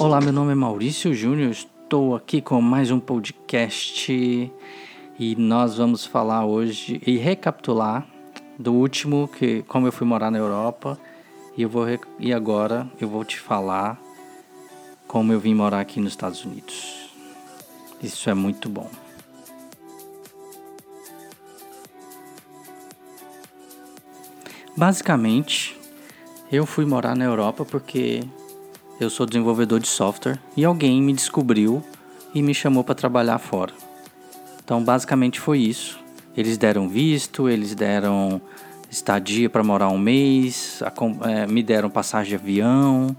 Olá, meu nome é Maurício Júnior, estou aqui com mais um podcast e nós vamos falar hoje e recapitular do último que como eu fui morar na Europa e eu vou e agora eu vou te falar como eu vim morar aqui nos Estados Unidos. Isso é muito bom. Basicamente, eu fui morar na Europa porque eu sou desenvolvedor de software e alguém me descobriu e me chamou para trabalhar fora. Então, basicamente foi isso. Eles deram visto, eles deram estadia para morar um mês, é, me deram passagem de avião,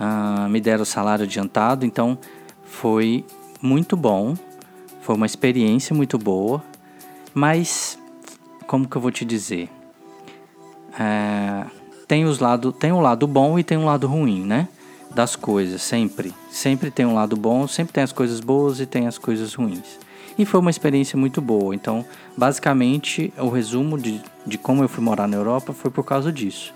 uh, me deram salário adiantado. Então, foi muito bom, foi uma experiência muito boa, mas como que eu vou te dizer? É, tem os lado, tem um lado bom e tem um lado ruim, né? Das coisas, sempre. Sempre tem um lado bom, sempre tem as coisas boas e tem as coisas ruins. E foi uma experiência muito boa. Então, basicamente, o resumo de, de como eu fui morar na Europa foi por causa disso.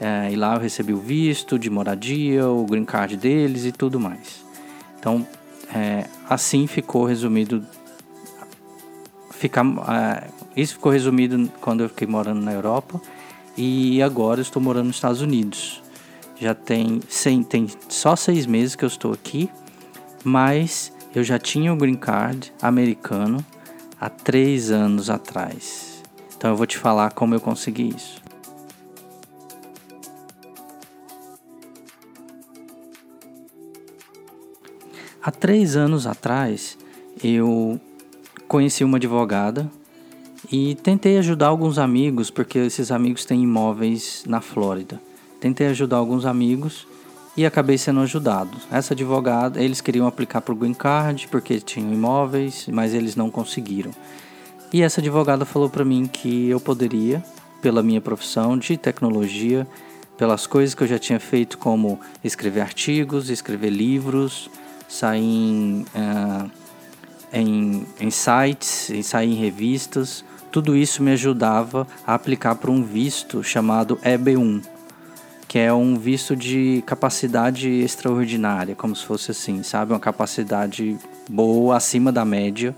É, e lá eu recebi o visto de moradia, o green card deles e tudo mais. Então, é, assim ficou resumido. Fica, é, isso ficou resumido quando eu fiquei morando na Europa. E agora estou morando nos Estados Unidos. Já tem, sem, tem só seis meses que eu estou aqui, mas eu já tinha o green card americano há três anos atrás. Então eu vou te falar como eu consegui isso. Há três anos atrás, eu conheci uma advogada e tentei ajudar alguns amigos, porque esses amigos têm imóveis na Flórida. Tentei ajudar alguns amigos e acabei sendo ajudado. Essa advogada, eles queriam aplicar para o Green Card porque tinham imóveis, mas eles não conseguiram. E essa advogada falou para mim que eu poderia, pela minha profissão de tecnologia, pelas coisas que eu já tinha feito, como escrever artigos, escrever livros, sair em, uh, em, em sites, sair em revistas, tudo isso me ajudava a aplicar para um visto chamado EB1 que é um visto de capacidade extraordinária, como se fosse assim, sabe? Uma capacidade boa, acima da média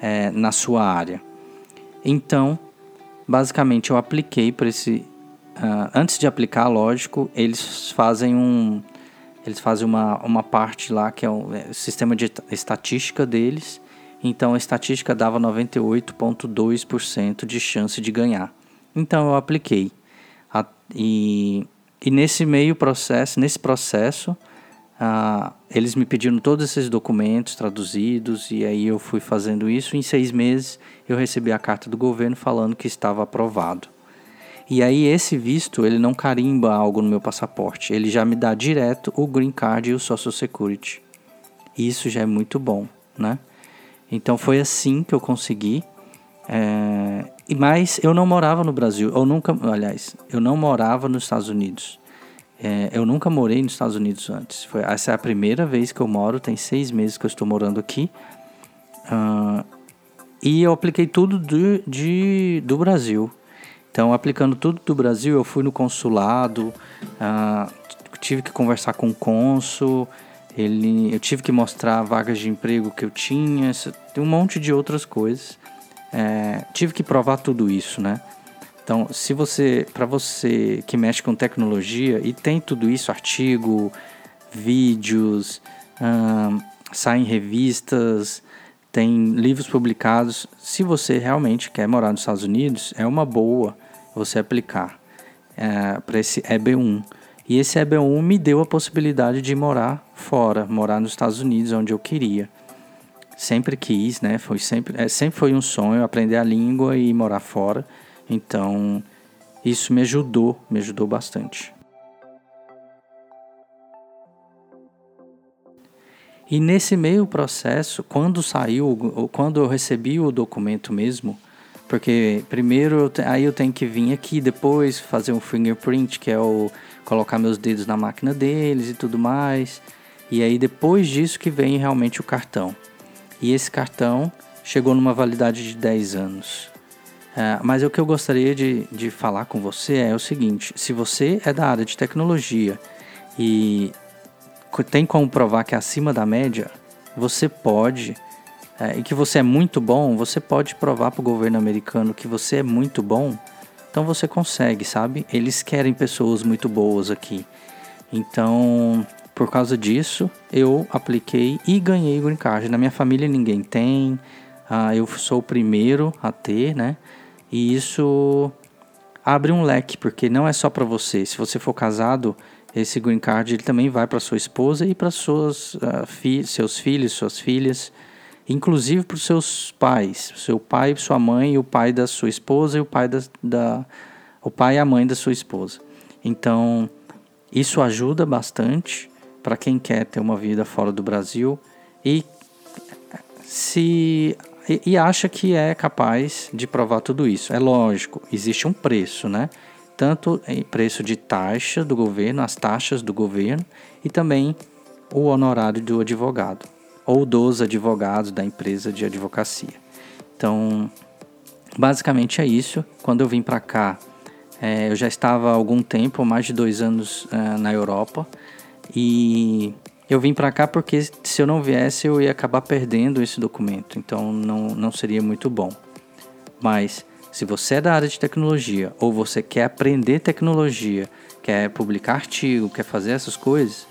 é, na sua área. Então, basicamente, eu apliquei para esse. Uh, antes de aplicar, lógico, eles fazem um. Eles fazem uma, uma parte lá que é o, é o sistema de estatística deles. Então a estatística dava 98,2% de chance de ganhar. Então eu apliquei. A, e e nesse meio processo, nesse processo, ah, eles me pediram todos esses documentos traduzidos e aí eu fui fazendo isso. Em seis meses eu recebi a carta do governo falando que estava aprovado. E aí esse visto ele não carimba algo no meu passaporte, ele já me dá direto o green card e o social security. Isso já é muito bom, né? Então foi assim que eu consegui. É, mas eu não morava no Brasil, eu nunca, aliás, eu não morava nos Estados Unidos. É, eu nunca morei nos Estados Unidos antes. Foi, essa é a primeira vez que eu moro, tem seis meses que eu estou morando aqui. Uh, e eu apliquei tudo do, de, do Brasil. Então, aplicando tudo do Brasil, eu fui no consulado, uh, tive que conversar com o cônsul, ele, eu tive que mostrar vagas de emprego que eu tinha, um monte de outras coisas. É, tive que provar tudo isso, né? Então, se você, para você que mexe com tecnologia e tem tudo isso, artigo, vídeos, hum, saem revistas, tem livros publicados, se você realmente quer morar nos Estados Unidos, é uma boa você aplicar é, para esse EB1. E esse EB1 me deu a possibilidade de morar fora, morar nos Estados Unidos, onde eu queria sempre quis, né? Foi sempre, é, sempre foi um sonho aprender a língua e morar fora. Então, isso me ajudou, me ajudou bastante. E nesse meio processo, quando saiu, quando eu recebi o documento mesmo, porque primeiro aí eu tenho que vir aqui depois fazer um fingerprint, que é o colocar meus dedos na máquina deles e tudo mais. E aí depois disso que vem realmente o cartão. E esse cartão chegou numa validade de 10 anos. É, mas o que eu gostaria de, de falar com você é o seguinte: se você é da área de tecnologia e tem como provar que é acima da média, você pode, é, e que você é muito bom, você pode provar para o governo americano que você é muito bom, então você consegue, sabe? Eles querem pessoas muito boas aqui. Então, por causa disso, eu apliquei e ganhei green card. Na minha família ninguém tem, ah, eu sou o primeiro a ter, né? E isso abre um leque, porque não é só para você. Se você for casado, esse green card ele também vai para sua esposa e para uh, fi seus filhos, suas filhas, inclusive para os seus pais, seu pai, sua mãe, o pai da sua esposa e o pai da, da o pai e a mãe da sua esposa. Então isso ajuda bastante para quem quer ter uma vida fora do Brasil e se e, e acha que é capaz de provar tudo isso. É lógico, existe um preço, né? Tanto em preço de taxa do governo, as taxas do governo e também o honorário do advogado ou dos advogados da empresa de advocacia. Então, basicamente é isso. Quando eu vim para cá, é, eu já estava há algum tempo, mais de dois anos é, na Europa, e eu vim para cá porque se eu não viesse eu ia acabar perdendo esse documento, então não, não seria muito bom. Mas se você é da área de tecnologia ou você quer aprender tecnologia, quer publicar artigo, quer fazer essas coisas,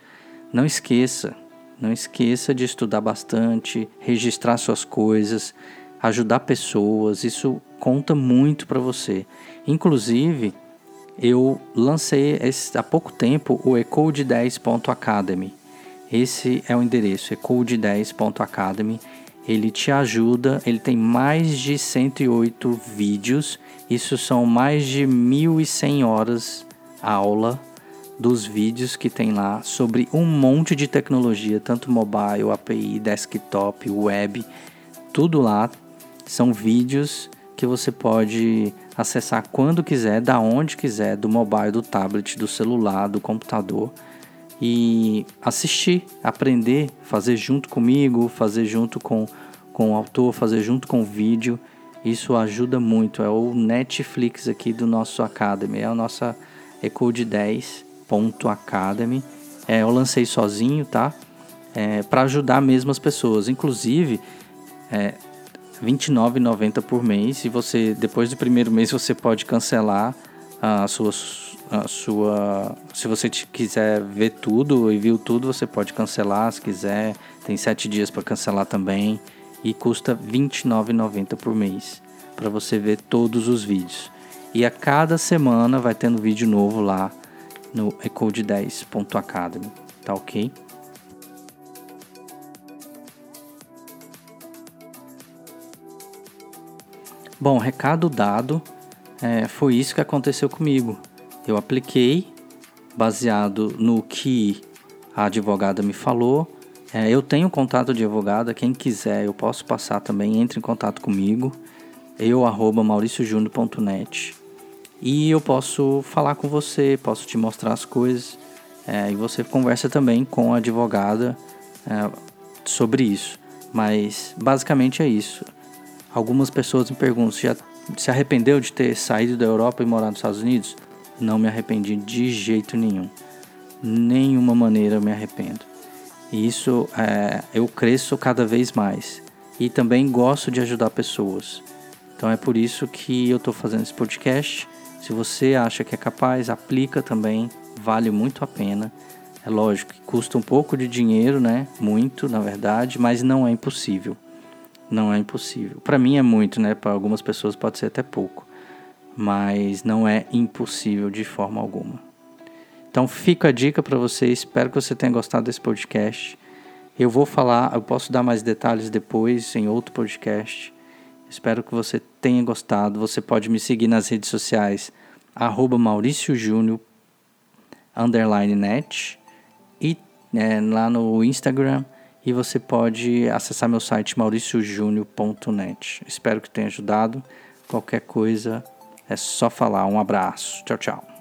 não esqueça, não esqueça de estudar bastante, registrar suas coisas, ajudar pessoas, isso conta muito para você. Inclusive, eu lancei há pouco tempo o ecode10.academy esse é o endereço, é code10.academy. Ele te ajuda, ele tem mais de 108 vídeos, isso são mais de 1100 horas aula dos vídeos que tem lá sobre um monte de tecnologia, tanto mobile, API, desktop, web, tudo lá. São vídeos que você pode acessar quando quiser, da onde quiser, do mobile, do tablet, do celular, do computador e assistir, aprender, fazer junto comigo, fazer junto com, com o autor, fazer junto com o vídeo. Isso ajuda muito. É o Netflix aqui do nosso Academy. É a nossa Ecode 10.academy. É, eu lancei sozinho, tá? É, para ajudar mesmo as pessoas. Inclusive, é, 29,90 por mês. E você, depois do primeiro mês, você pode cancelar as suas a sua. Se você quiser ver tudo e viu tudo, você pode cancelar se quiser. Tem sete dias para cancelar também e custa R$ 29,90 por mês para você ver todos os vídeos. E a cada semana vai tendo vídeo novo lá no ecode10.academy, tá ok? Bom, recado dado, é, foi isso que aconteceu comigo. Eu apliquei baseado no que a advogada me falou. É, eu tenho contato de advogada, quem quiser eu posso passar também, entre em contato comigo. Eu arroba mauriciojúnior.net e eu posso falar com você, posso te mostrar as coisas é, e você conversa também com a advogada é, sobre isso. Mas basicamente é isso. Algumas pessoas me perguntam: já se arrependeu de ter saído da Europa e morar nos Estados Unidos? Não me arrependi de jeito nenhum. Nenhuma maneira eu me arrependo. E isso é, eu cresço cada vez mais. E também gosto de ajudar pessoas. Então é por isso que eu estou fazendo esse podcast. Se você acha que é capaz, aplica também. Vale muito a pena. É lógico que custa um pouco de dinheiro, né? Muito, na verdade, mas não é impossível. Não é impossível. Para mim é muito, né? Para algumas pessoas pode ser até pouco mas não é impossível de forma alguma. Então fica a dica para você, espero que você tenha gostado desse podcast. Eu vou falar, eu posso dar mais detalhes depois em outro podcast. Espero que você tenha gostado. Você pode me seguir nas redes sociais, arroba net, e é, lá no Instagram. E você pode acessar meu site mauriciojúnior.net. Espero que tenha ajudado. Qualquer coisa, é só falar. Um abraço. Tchau, tchau.